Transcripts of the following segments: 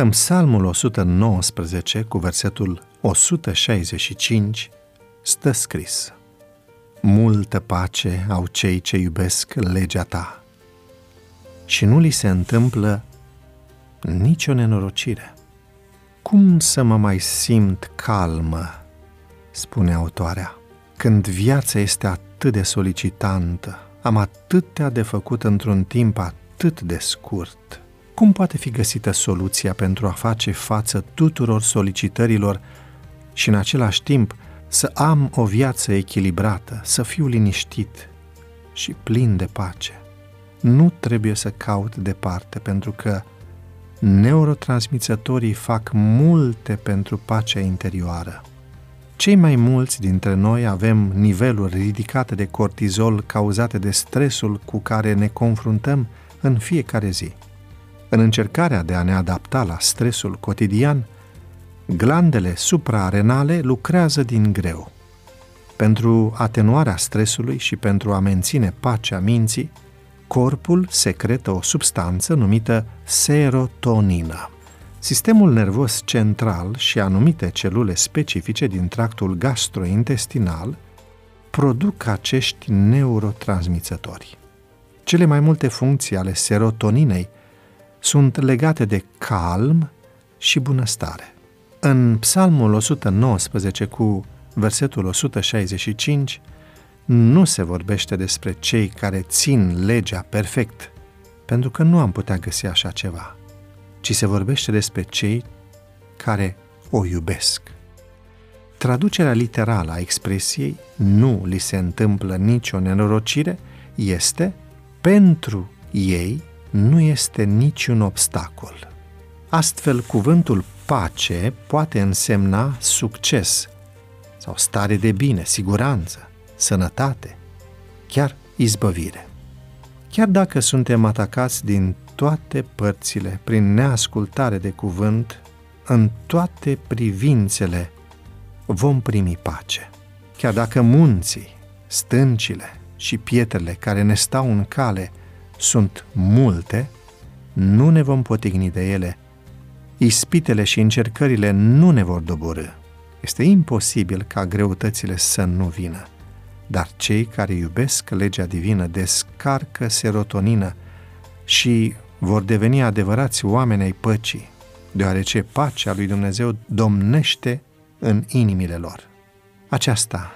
În Psalmul 119, cu versetul 165, stă scris Multă pace au cei ce iubesc legea ta și nu li se întâmplă nicio nenorocire. Cum să mă mai simt calmă, spune autoarea, când viața este atât de solicitantă, am atâtea de făcut într-un timp atât de scurt. Cum poate fi găsită soluția pentru a face față tuturor solicitărilor și în același timp să am o viață echilibrată, să fiu liniștit și plin de pace? Nu trebuie să caut departe, pentru că neurotransmițătorii fac multe pentru pacea interioară. Cei mai mulți dintre noi avem niveluri ridicate de cortizol cauzate de stresul cu care ne confruntăm în fiecare zi. În încercarea de a ne adapta la stresul cotidian, glandele suprarenale lucrează din greu. Pentru atenuarea stresului și pentru a menține pacea minții, corpul secretă o substanță numită serotonină. Sistemul nervos central și anumite celule specifice din tractul gastrointestinal produc acești neurotransmițători. Cele mai multe funcții ale serotoninei sunt legate de calm și bunăstare. În Psalmul 119 cu versetul 165 nu se vorbește despre cei care țin legea perfect, pentru că nu am putea găsi așa ceva, ci se vorbește despre cei care o iubesc. Traducerea literală a expresiei nu li se întâmplă nicio nenorocire este pentru ei nu este niciun obstacol. Astfel, cuvântul pace poate însemna succes sau stare de bine, siguranță, sănătate, chiar izbăvire. Chiar dacă suntem atacați din toate părțile prin neascultare de cuvânt, în toate privințele vom primi pace. Chiar dacă munții, stâncile și pietrele care ne stau în cale sunt multe, nu ne vom potigni de ele. Ispitele și încercările nu ne vor doborâ. Este imposibil ca greutățile să nu vină dar cei care iubesc legea divină descarcă serotonină și vor deveni adevărați oameni ai păcii, deoarece pacea lui Dumnezeu domnește în inimile lor. Aceasta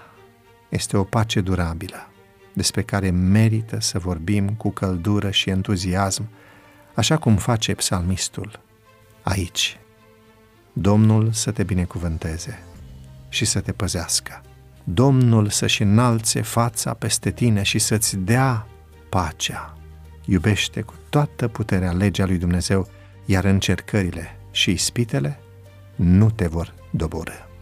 este o pace durabilă, despre care merită să vorbim cu căldură și entuziasm, așa cum face psalmistul aici. Domnul să te binecuvânteze și să te păzească. Domnul să-și înalțe fața peste tine și să-ți dea pacea. Iubește cu toată puterea legea lui Dumnezeu, iar încercările și ispitele nu te vor doborâ.